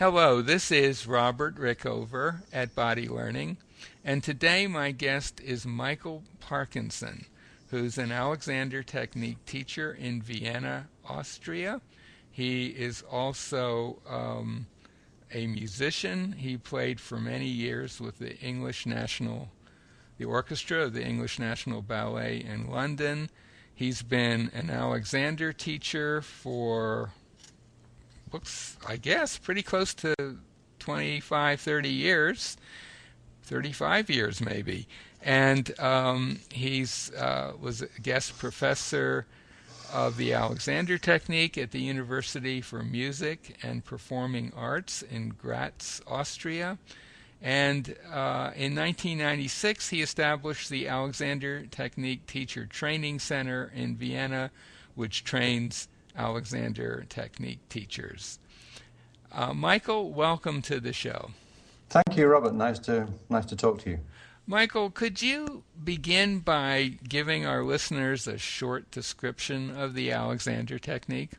Hello, this is Robert Rickover at Body Learning, and today my guest is Michael Parkinson, who's an Alexander Technique teacher in Vienna, Austria. He is also um, a musician. He played for many years with the English National, the orchestra of the English National Ballet in London. He's been an Alexander teacher for looks, I guess, pretty close to 25, 30 years, 35 years maybe. And um, he's uh, was a guest professor of the Alexander Technique at the University for Music and Performing Arts in Graz, Austria. And uh, in 1996, he established the Alexander Technique Teacher Training Center in Vienna, which trains Alexander Technique teachers. Uh, Michael, welcome to the show. Thank you, Robert. Nice to nice to talk to you. Michael, could you begin by giving our listeners a short description of the Alexander Technique?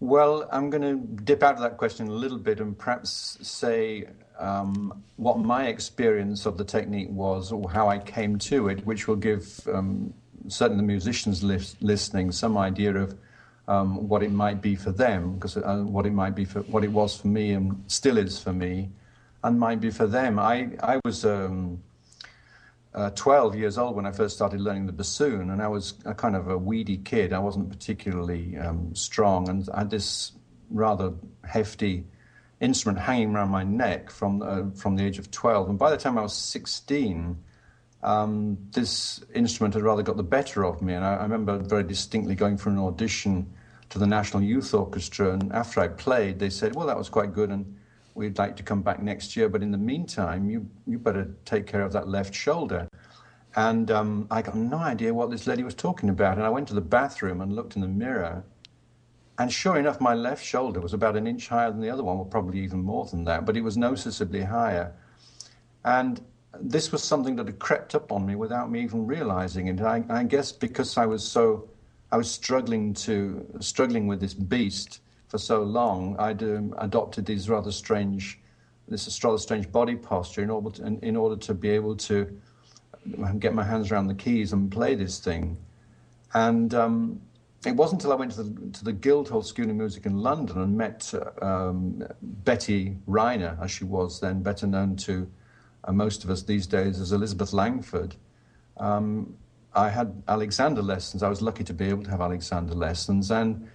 Well, I'm going to dip out of that question a little bit and perhaps say um, what my experience of the technique was or how I came to it, which will give um, certainly the musicians listening some idea of um, what it might be for them, because uh, what it might be for what it was for me and still is for me, and might be for them. I I was. Um, uh, 12 years old when I first started learning the bassoon, and I was a kind of a weedy kid. I wasn't particularly um, strong, and I had this rather hefty instrument hanging around my neck from uh, from the age of 12. And by the time I was 16, um, this instrument had rather got the better of me. And I, I, remember very distinctly going for an audition to the National Youth Orchestra. And after I played, they said, Well, that was quite good, and we'd like to come back next year. But in the meantime, you, you better take care of that left shoulder. And um, I got no idea what this lady was talking about. And I went to the bathroom and looked in the mirror. And sure enough, my left shoulder was about an inch higher than the other one, or probably even more than that, but it was noticeably higher. And this was something that had crept up on me without me even realizing it. I, I guess because I was so, I was struggling to struggling with this beast for so long, I'd um, adopted these rather strange, this rather strange body posture in order to, in, in order to be able to get my hands around the keys and play this thing. And um, it wasn't until I went to the, to the Guildhall School of Music in London and met um, Betty Reiner, as she was then, better known to and most of us these days as Elizabeth Langford. Um, I had Alexander lessons. I was lucky to be able to have Alexander lessons. And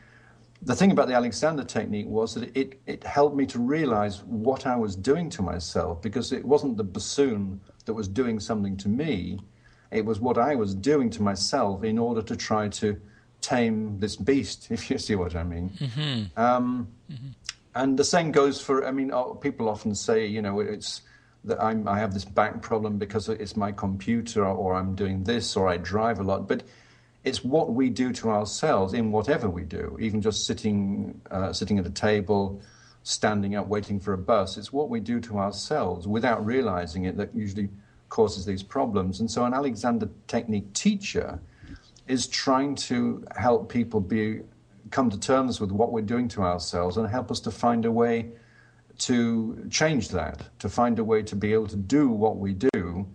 the thing about the Alexander technique was that it, it helped me to realize what I was doing to myself because it wasn't the bassoon that was doing something to me. It was what I was doing to myself in order to try to tame this beast, if you see what I mean. Mm-hmm. Um, mm-hmm. And the same goes for, I mean, uh, people often say, you know, it's that I'm, I have this back problem because it's my computer or I'm doing this or I drive a lot. But it's what we do to ourselves in whatever we do, even just sitting, uh, sitting at a table, standing up, waiting for a bus. It's what we do to ourselves without realizing it that usually causes these problems. And so, an Alexander Technique teacher is trying to help people be come to terms with what we're doing to ourselves and help us to find a way to change that, to find a way to be able to do what we do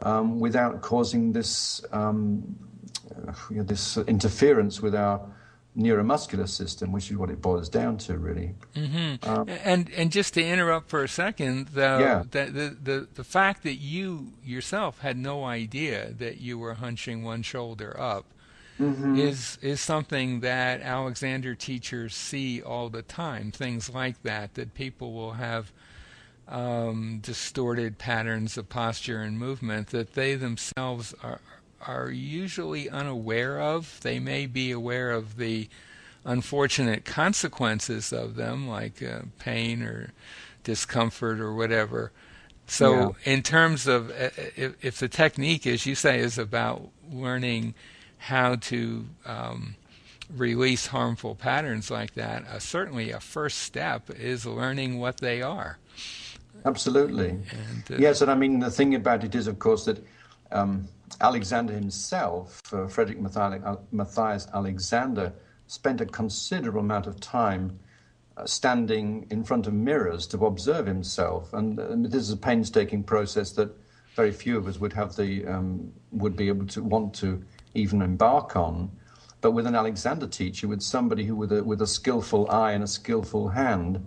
um, without causing this um, uh, this interference with our neuromuscular system, which is what it boils down to, really. Mm-hmm. Um, and and just to interrupt for a second, the, yeah. the, the, the the fact that you yourself had no idea that you were hunching one shoulder up mm-hmm. is is something that Alexander teachers see all the time. Things like that that people will have um, distorted patterns of posture and movement that they themselves are are usually unaware of. They may be aware of the unfortunate consequences of them, like uh, pain or discomfort or whatever. So, yeah. in terms of uh, if, if, the technique, as you say, is about learning how to um, release harmful patterns like that, uh, certainly a first step is learning what they are. Absolutely. And, uh, yes, and I mean, the thing about it is, of course, that um, Alexander himself, uh, Frederick Matthias Alexander, spent a considerable amount of time uh, standing in front of mirrors to observe himself. And, and, this is a painstaking process that very few of us would have the um, would be able to want to even embark on. But with an Alexander teacher, with somebody who with a with a skillful eye and a skillful hand,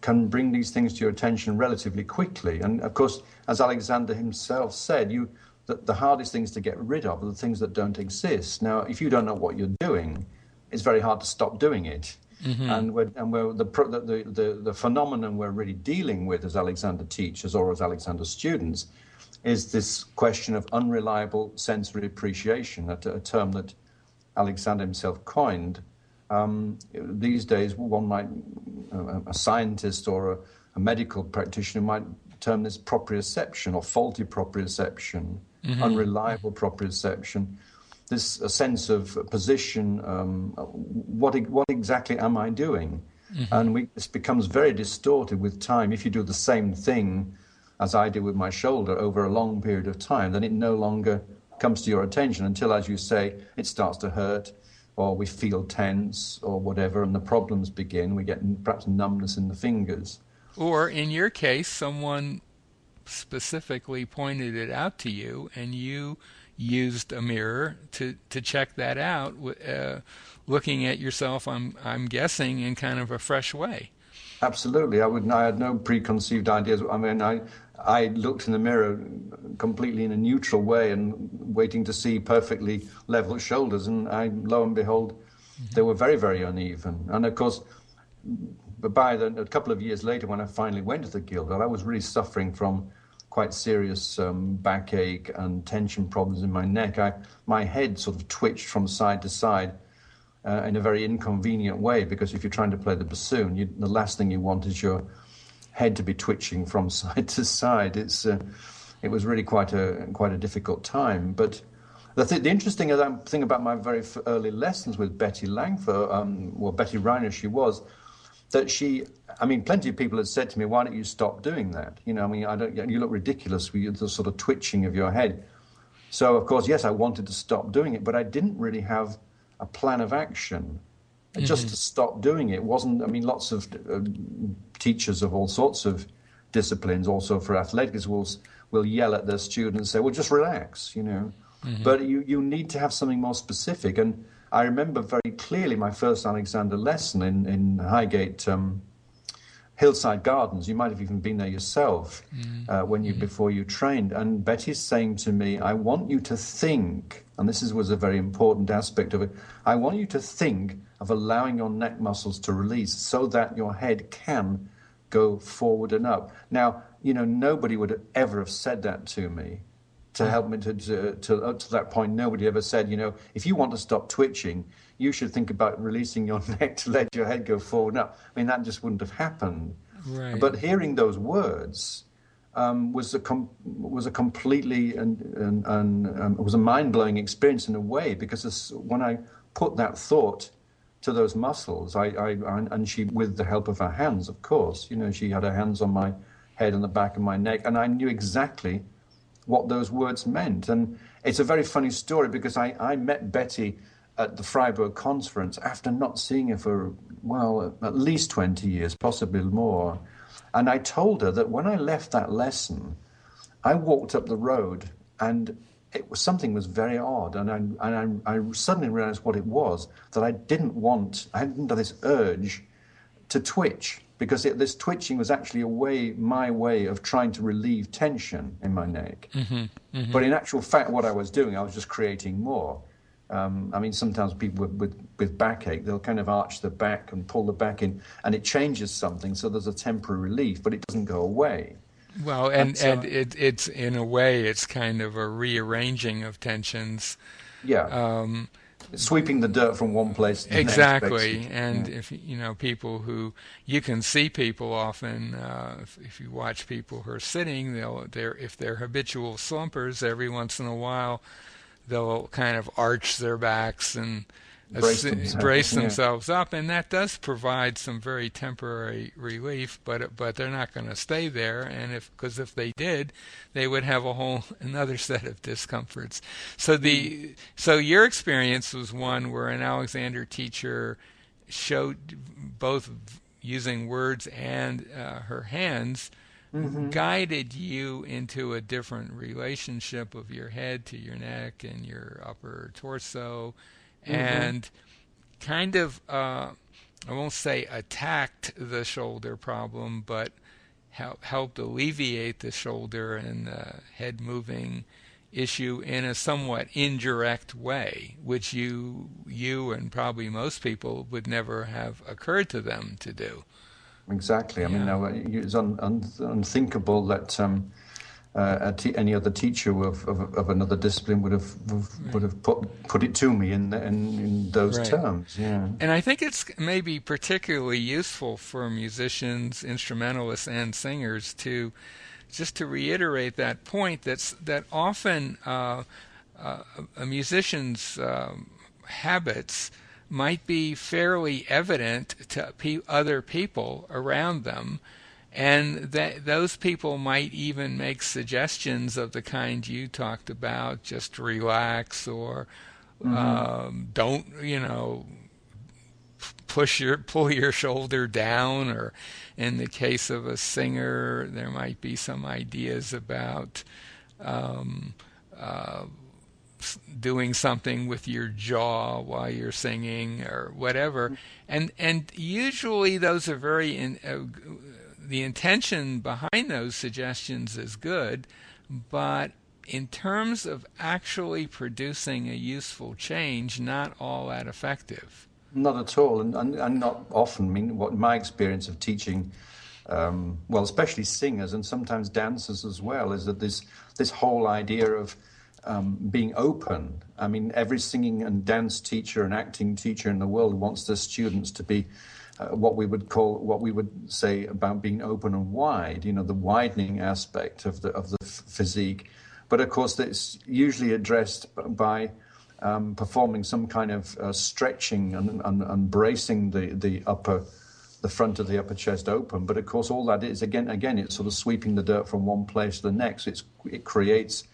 can bring these things to your attention relatively quickly. And of course, as Alexander himself said, you that the hardest things to get rid of are the things that don't exist. Now, if you don't know what you're doing, it's very hard to stop doing it. Mm-hmm. And, we're, and we're, the, the, the, the phenomenon we're really dealing with as Alexander teachers or as Alexander students is this question of unreliable sensory appreciation, a, a term that Alexander himself coined. Um, these days, one might, a scientist or a, a, medical practitioner might term this proprioception or faulty proprioception, mm-hmm. unreliable proprioception. This a sense of position. Um, what what exactly am I doing? Mm-hmm. And we, this becomes very distorted with time. If you do the same thing as I did with my shoulder over a long period of time, then it no longer comes to your attention until, as you say, it starts to hurt or we feel tense or whatever, and the problems begin. We get perhaps numbness in the fingers. Or in your case, someone specifically pointed it out to you and you used a mirror to, to check that out, uh, looking at yourself, I'm, I'm guessing, in kind of a fresh way. Absolutely. I would. I had no preconceived ideas. I mean, I I looked in the mirror completely in a neutral way and waiting to see perfectly level shoulders, and I, lo and behold, mm-hmm. they were very, very uneven. And of course, by the, a couple of years later, when I finally went to the Guildhall, I was really suffering from quite serious um, backache and tension problems in my neck. I, my head sort of twitched from side to side uh, in a very inconvenient way because if you're trying to play the bassoon, you, the last thing you want is your head to be twitching from side to side. It's uh, it was really quite a quite a difficult time. But the, th- the interesting thing about my very early lessons with Betty Langford, um, well Betty Reiner, she was that she. I mean, plenty of people had said to me, "Why don't you stop doing that?" You know, I mean, I don't. You look ridiculous with the sort of twitching of your head. So, of course, yes, I wanted to stop doing it, but I didn't really have a plan of action mm-hmm. just to stop doing it. wasn't. I mean, lots of uh, teachers of all sorts of disciplines, also for athletics, will will yell at their students and say, "Well, just relax," you know. Mm-hmm. But you you need to have something more specific. And I remember very clearly my first Alexander lesson in in Highgate. Um, Hillside Gardens. You might have even been there yourself mm-hmm. uh, when you mm-hmm. before you trained. And Betty's saying to me, "I want you to think," and this is, was a very important aspect of it. I want you to think of allowing your neck muscles to release so that your head can go forward and up. Now, you know, nobody would ever have said that to me to help me to, to, to, up to that point. Nobody ever said, you know, if you want to stop twitching, you should think about releasing your neck to let your head go forward and up. I mean, that just wouldn't have happened. Right. But hearing those words, um, was a com- was a completely and, and, and um, was a mind blowing experience in a way because when I put that thought to those muscles. I, I, and she, with the help of her hands, of course, you know, she had her hands on my head and the back of my neck, and I knew exactly what those words meant. And it's a very funny story because I, I met Betty at the Freiburg conference after not seeing her for, well, at least 20 years, possibly more. And I told her that when I left that lesson, I walked up the road and it was something was very odd, and I, and I, I, suddenly realized what it was that I didn't want. I hadn't this urge to twitch because it, this twitching was actually a way, my way of trying to relieve tension in my neck. Mm-hmm, mm-hmm. But in actual fact, what I was doing, I was just creating more. Um, I mean, sometimes people with, with, with, backache, they'll kind of arch the back and pull the back in, and it changes something, so there's a temporary relief, but it doesn't go away. Well, and and, it, it's in a way it's kind of a rearranging of tensions. Yeah. Um, sweeping the dirt from one place to exactly next, and yeah. if you know people who you can see people often uh, if, if, you watch people who are sitting they'll they're if they're habitual slumpers every once in a while they'll kind of arch their backs and brace, themselves, brace themselves up, and that does provide some very temporary relief. But but they're not going to stay there, and if because if they did, they would have a whole another set of discomforts. So the so your experience was one where an Alexander teacher showed both using words and uh, her hands mm-hmm. guided you into a different relationship of your head to your neck and your upper torso, mm-hmm. and kind of uh, I won't say attacked the shoulder problem, but help, helped alleviate the shoulder and uh, head moving issue in a somewhat indirect way, which you you and probably most people would never have occurred to them to do. Exactly. I mean, it's un, un, unthinkable that um, uh, any other teacher of, of, of, another discipline would have would have put put it to me in in, in those right. terms. Yeah. And I think it's maybe particularly useful for musicians, instrumentalists, and singers to just to reiterate that point. That's that often uh, uh, a musician's um, habits might be fairly evident to pe- other people around them and that those people might even make suggestions of the kind you talked about, just relax or mm-hmm. um, don't, you know, push your pull your shoulder down or in the case of a singer there might be some ideas about um, uh, doing something with your jaw while you're singing or whatever mm-hmm. and and usually those are very in, uh, the intention behind those suggestions is good, but in terms of actually producing a useful change, not all that effective. Not at all, and, and, and not often. I mean, what my experience of teaching, um, well, especially singers and sometimes dancers as well, is that this this whole idea of um, being open. I mean, every singing and dance teacher and acting teacher in the world wants their students to be uh, what we would call what we would say about being open and wide. You know, the widening aspect of the of the physique, but of course, it's usually addressed by um, performing some kind of uh, stretching and, and, and bracing the the upper the front of the upper chest open. But of course, all that is again, again, it's sort of sweeping the dirt from one place to the next. It's, it creates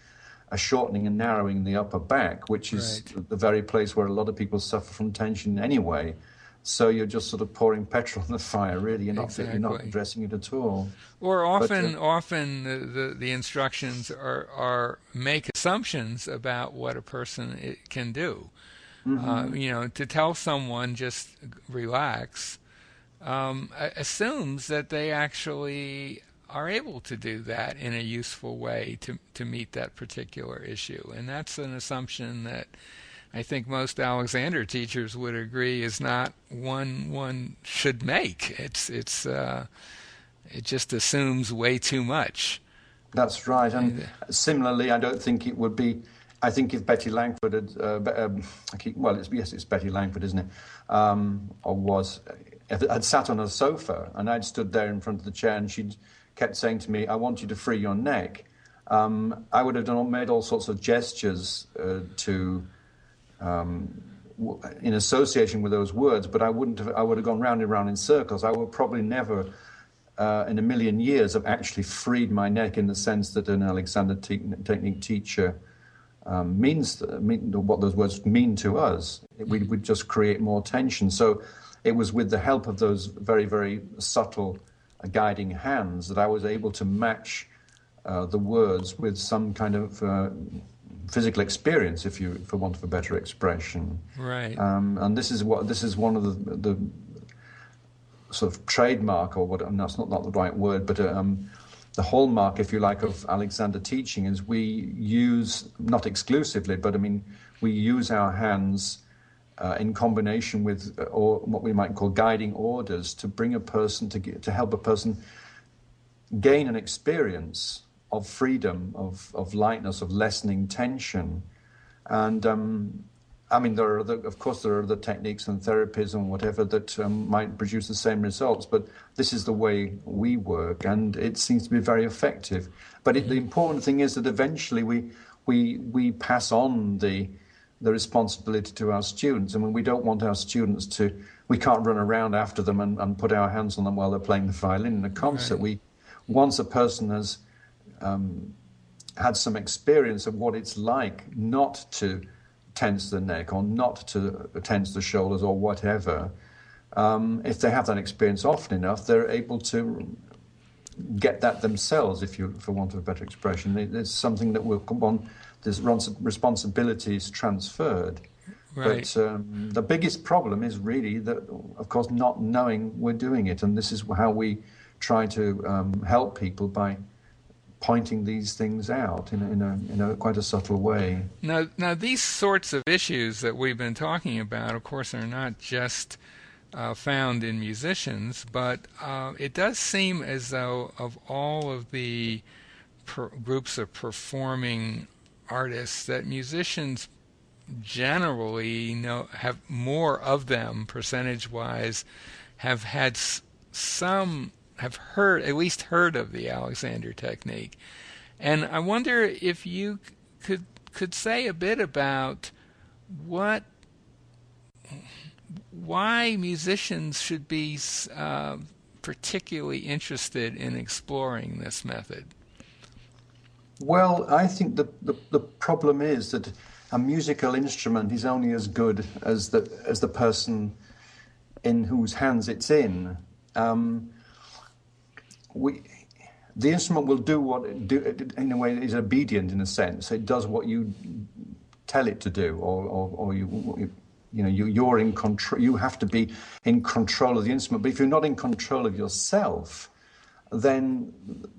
a shortening and narrowing in the upper back, which is right. the very place where a lot of people suffer from tension anyway. So you're just sort of pouring petrol on the fire. Really, you're not exactly. you're not addressing it at all. Or often, but, uh, often the, the, the instructions are are make assumptions about what a person can do. Mm-hmm. Uh, you know, to tell someone just relax um, assumes that they actually are able to do that in a useful way to to meet that particular issue, and that's an assumption that I think most Alexander teachers would agree is not one one should make. It's it's uh, it just assumes way too much. That's right, and similarly, I don't think it would be. I think if Betty Langford had, uh, um, I keep, well, it's, yes, it's Betty Langford, isn't it? Um, or was, had sat on a sofa and I'd stood there in front of the chair and she'd kept saying to me, "I want you to free your neck." Um, I would have done, made all sorts of gestures uh, to um, in association with those words, but I wouldn't have, I would have gone round and round in circles. I would probably never, uh, in a million years, have actually freed my neck in the sense that an Alexander te- technique teacher um, means, mean, what those words mean to us. We would just create more tension. So it was with the help of those very, very subtle uh, guiding hands that I was able to match uh, the words with some kind of uh, physical experience, if you, for want of a better expression. Right. Um, and this is what this is one of the, the sort of trademark, or what? that's not not the right word, but um, the hallmark, if you like, of Alexander teaching is we use not exclusively, but I mean we use our hands. Uh, in combination with uh, or what we might call guiding orders to bring a person to to help a person gain an experience of freedom, of, of lightness, of lessening tension. And um, I mean, there are other, of course, there are other techniques and therapies and whatever that um, might produce the same results, but this is the way we work, and it seems to be very effective. But it, the important thing is that eventually we we we pass on the the responsibility to our students. I mean, we don't want our students to. We can't run around after them and, and put our hands on them while they're playing the violin in a concert. Right. We once a person has um, had some experience of what it's like not to tense the neck or not to tense the shoulders or whatever, um, if they have that experience often enough, they're able to get that themselves, if you, for want of a better expression. It's something that will come on. There's responsibilities transferred. Right. But um, the biggest problem is really that, of course, not knowing we're doing it, and this is how we try to um, help people by pointing these things out in a, in a, in a quite a subtle way. Now, now these sorts of issues that we've been talking about, of course, are not just uh, found in musicians, but uh, it does seem as though of all of the per- groups of performing artists, that musicians generally know have more of them percentage wise have had s- some have heard at least heard of the Alexander technique and I wonder if you could could say a bit about what why musicians should be uh, particularly interested in exploring this method. Well, I think the, the, the problem is that a musical instrument is only as good as the as the person in whose hands it's in. Um, we, the instrument will do what it do in a way is obedient in a sense. It does what you tell it to do, or or, or you. You know, you, you're in control. You have to be in control of the instrument. But if you're not in control of yourself, then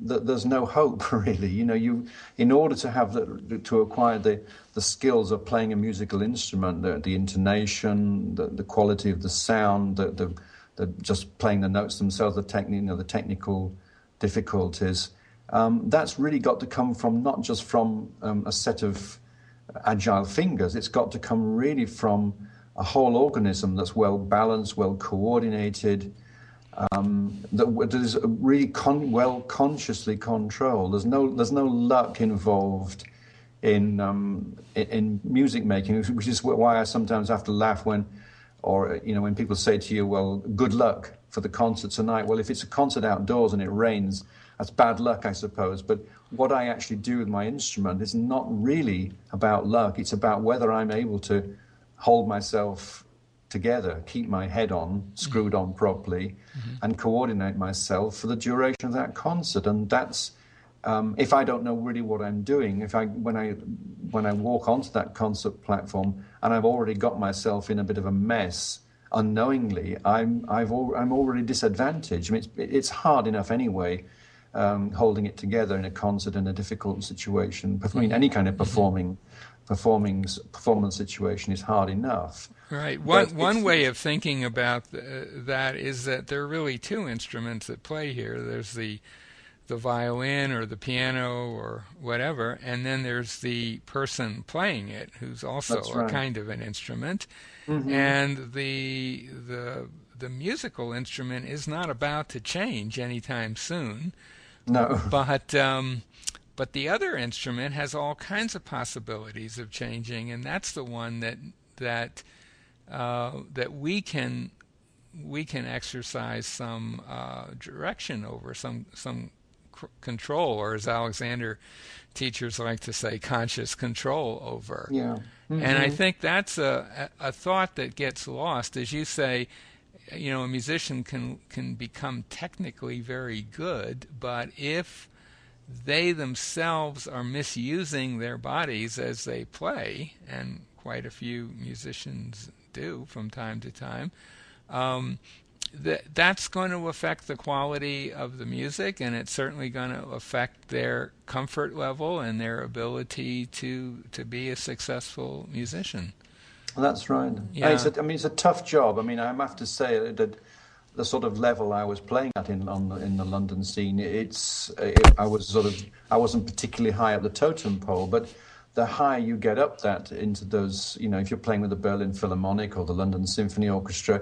th- there's no hope really. You know, you in order to have the, to acquire the the skills of playing a musical instrument, the, the intonation, the, the quality of the sound, the, the, the just playing the notes themselves, the technique, you know, the technical difficulties. Um, that's really got to come from not just from um, a set of agile fingers. It's got to come really from a whole organism that's well balanced, well coordinated um, that, that is really con- well consciously controlled. There's no there's no luck involved in um, in, music making, which is why I sometimes have to laugh when, or you know, when people say to you, "Well, good luck for the concert tonight." Well, if it's a concert outdoors and it rains, that's bad luck, I suppose. But what I actually do with my instrument is not really about luck. It's about whether I'm able to hold myself together, keep my head on, screwed on properly, mm-hmm. and coordinate myself for the duration of that concert. And that's um, if I don't know really what I'm doing, if I when I when I walk onto that concert platform and I've already got myself in a bit of a mess unknowingly, I'm I've al- I'm already disadvantaged. I mean, it's, it's hard enough anyway. Um, holding it together in a concert in a difficult situation. I mean, any kind of performing performing performance situation is hard enough. Right. One one way of thinking about the, that is that there are really two instruments at play here. There's the the violin or the piano or whatever, and then there's the person playing it, who's also right. a kind of an instrument. Mm-hmm. And the the the musical instrument is not about to change anytime soon. No. But um, but the other instrument has all kinds of possibilities of changing, and that's the one that that uh, that we can we can exercise some uh, direction over, some some control, or as Alexander teachers like to say, conscious control over. Yeah. Mm-hmm. And I think that's a, a thought that gets lost, as you say. You know, a musician can can become technically very good, but if they themselves are misusing their bodies as they play, and quite a few musicians do from time to time, um, that that's going to affect the quality of the music, and it's certainly going to affect their comfort level and their ability to to be a successful musician. That's right. Yeah. It's a, I mean, it's a tough job. I mean, I have to say that the sort of level I was playing at in on the, in the London scene, it's it, I was sort of I wasn't particularly high up the totem pole, but the higher you get up that into those, you know, if you're playing with the Berlin Philharmonic or the London Symphony Orchestra,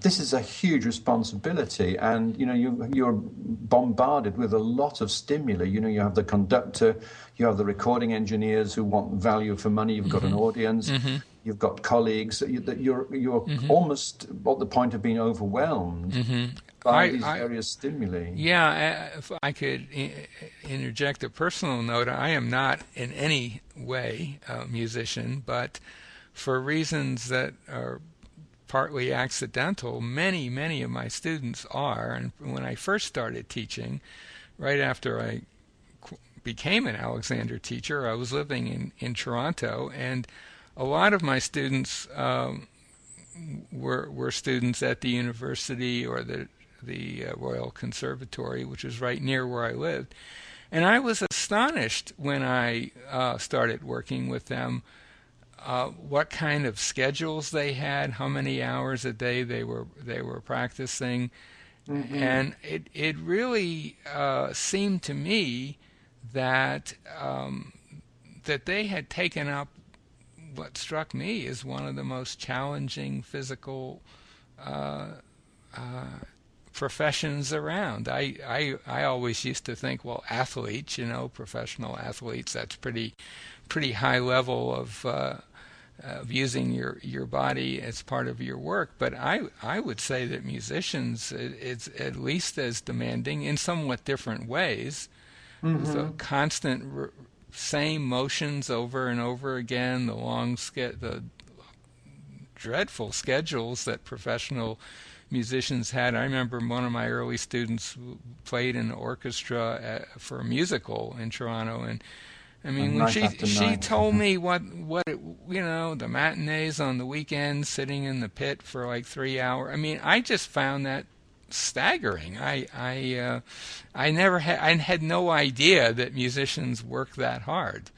this is a huge responsibility, and you know you you're bombarded with a lot of stimuli. You know, you have the conductor, you have the recording engineers who want value for money. You've got mm-hmm. an audience. Mm-hmm. You've got colleagues that you're you're mm-hmm. almost at the point of being overwhelmed mm-hmm. by I, these I, various stimuli. Yeah, if I could interject a personal note, I am not in any way a musician, but for reasons that are partly accidental. Many, many of my students are. And when I first started teaching, right after I became an Alexander teacher, I was living in, in Toronto, and a lot of my students um, were were students at the university or the the uh, Royal Conservatory, which is right near where I lived. And I was astonished when I uh, started working with them uh, what kind of schedules they had, how many hours a day they were they were practicing, mm-hmm. and it it really uh, seemed to me that um, that they had taken up what struck me as one of the most challenging physical uh, uh, professions around. I, I I always used to think, well, athletes, you know, professional athletes, that's pretty pretty high level of uh, of using your your body as part of your work. But I I would say that musicians it's at least as demanding in somewhat different ways. Mm-hmm. So constant re- same motions over and over again. The long ske- the dreadful schedules that professional musicians had. I remember one of my early students played in an orchestra at, for a musical in Toronto, and I mean, when she she told me what what it, you know the matinees on the weekends, sitting in the pit for like three hours. I mean, I just found that staggering. I I uh, I never had I had no idea that musicians work that hard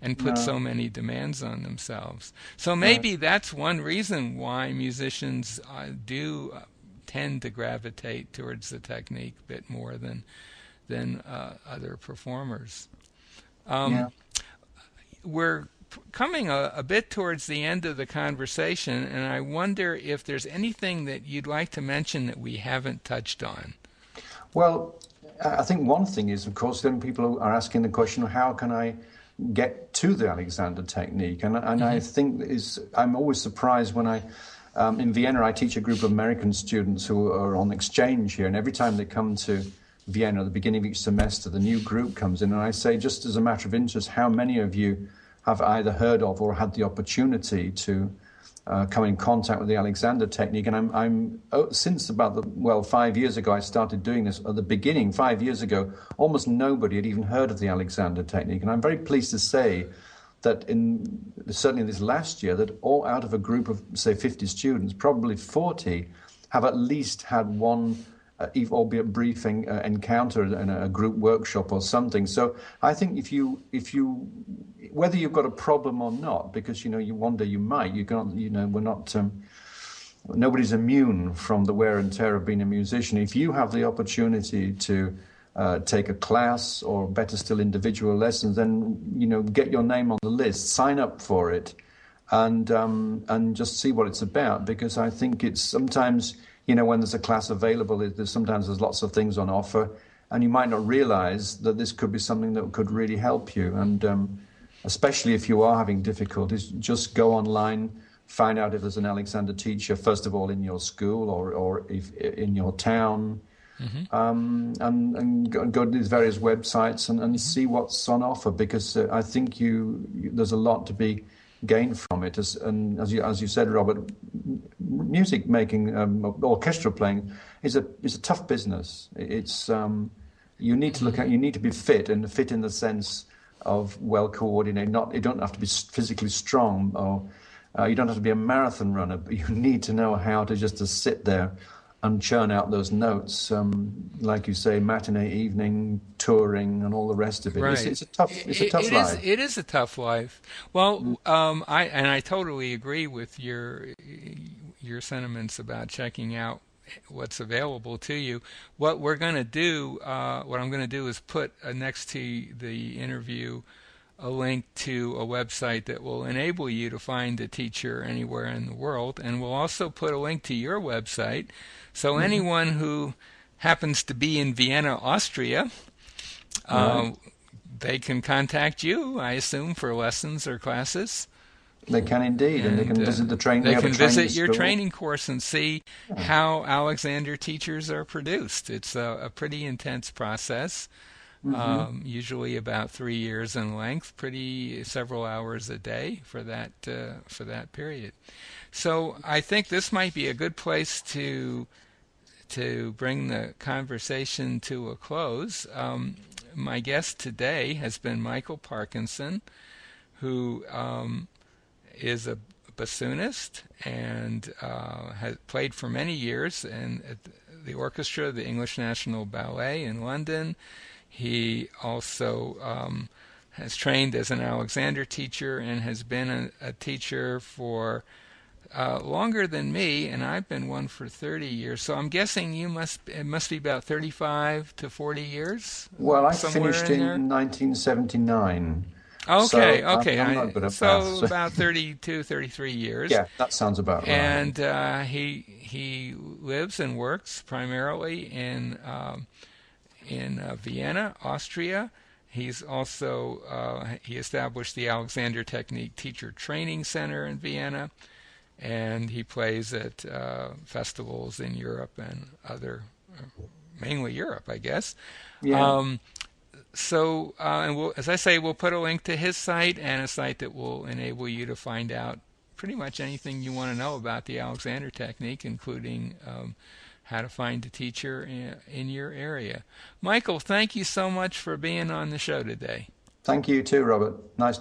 and put no. so many demands on themselves. So maybe right. that's one reason why musicians uh, do uh, tend to gravitate towards the technique a bit more than than uh, other performers. Um, yeah. We're coming a, a, bit towards the end of the conversation, and I wonder if there's anything that you'd like to mention that we haven't touched on. Well, I think one thing is, of course, then people are asking the question, how can I get to the Alexander technique? And, and mm-hmm. I think is I'm always surprised when I um, in Vienna I teach a group of American students who are on exchange here, and every time they come to Vienna at the beginning of each semester, the new group comes in, and I say, just as a matter of interest, how many of you have either heard of or had the opportunity to uh, come in contact with the Alexander technique. And I'm, I'm oh, since about the, well, five years ago, I started doing this. At the beginning, five years ago, almost nobody had even heard of the Alexander technique. And I'm very pleased to say that in certainly in this last year, that all out of a group of say 50 students, probably 40 have at least had one uh, albeit brief en- uh, encounter in a, group workshop or something. So I think if you if you whether you've got a problem or not, because you know you day you might, you can't, you know, we're not. Um, nobody's immune from the wear and tear of being a musician. If you have the opportunity to uh, take a class or better still individual lessons, then you know get your name on the list, sign up for it, and um, and just see what it's about. Because I think it's sometimes you know when there's a class available, there's sometimes there's lots of things on offer, and you might not realize that this could be something that could really help you. And um, especially if you are having difficulties, just go online, find out if there's an Alexander teacher, first of all, in your school or, or if, in your town. Mm-hmm. Um, and, and go, go, to these various websites and, and mm-hmm. see what's on offer because uh, I think you, you, there's a lot to be gained from it. As, and as you, as you said, Robert, music making, um, orchestra playing is a is a tough business. It's um, you need to look at you need to be fit and fit in the sense of well coordinated. Not you don't have to be physically strong or uh, you don't have to be a marathon runner, but you need to know how to just to sit there and churn out those notes, um, like you say, matinee, evening, touring, and all the rest of it. Right. It's, it's a tough, it's a tough it, it life. Is, it is a tough life. Well, mm. um, I and I totally agree with your your sentiments about checking out what's available to you. What we're going to do, uh, what I'm going to do is put uh, next to the interview a link to a website that will enable you to find a teacher anywhere in the world, and we'll also put a link to your website. So mm-hmm. anyone who happens to be in Vienna, Austria, uh, they can contact you, I assume, for lessons or classes. They can indeed, and, and they can uh, visit the training. They can visit your school. training course and see yeah. how Alexander teachers are produced. It's a, a pretty intense process. Mm-hmm. um, usually about three years in length, pretty several hours a day for that uh, for that period. So I think this might be a good place to to bring the conversation to a close. Um, my guest today has been Michael Parkinson, who um, is a bassoonist and uh, has played for many years in the orchestra of the English National Ballet in London. He also um, has trained as an Alexander teacher and has been a, a teacher for uh, longer than me, and I've been one for 30 years. So I'm guessing you must it must be about 35 to 40 years. Well, I finished in, in 1979. Okay, so okay. I'm, I'm so math, so. about 32, 33 years. Yeah, that sounds about right. And uh, he he lives and works primarily in um, in uh, Vienna, Austria. He's also uh, he established the Alexander Technique Teacher Training Center in Vienna, and he plays at uh, festivals in Europe and other, mainly Europe, I guess. Yeah. Um, so, uh, and we'll, as I say, we'll put a link to his site and a site that will enable you to find out pretty much anything you want to know about the Alexander technique, including um, how to find a teacher in, your area. Michael, thank you so much for being on the show today. Thank you too, Robert. Nice.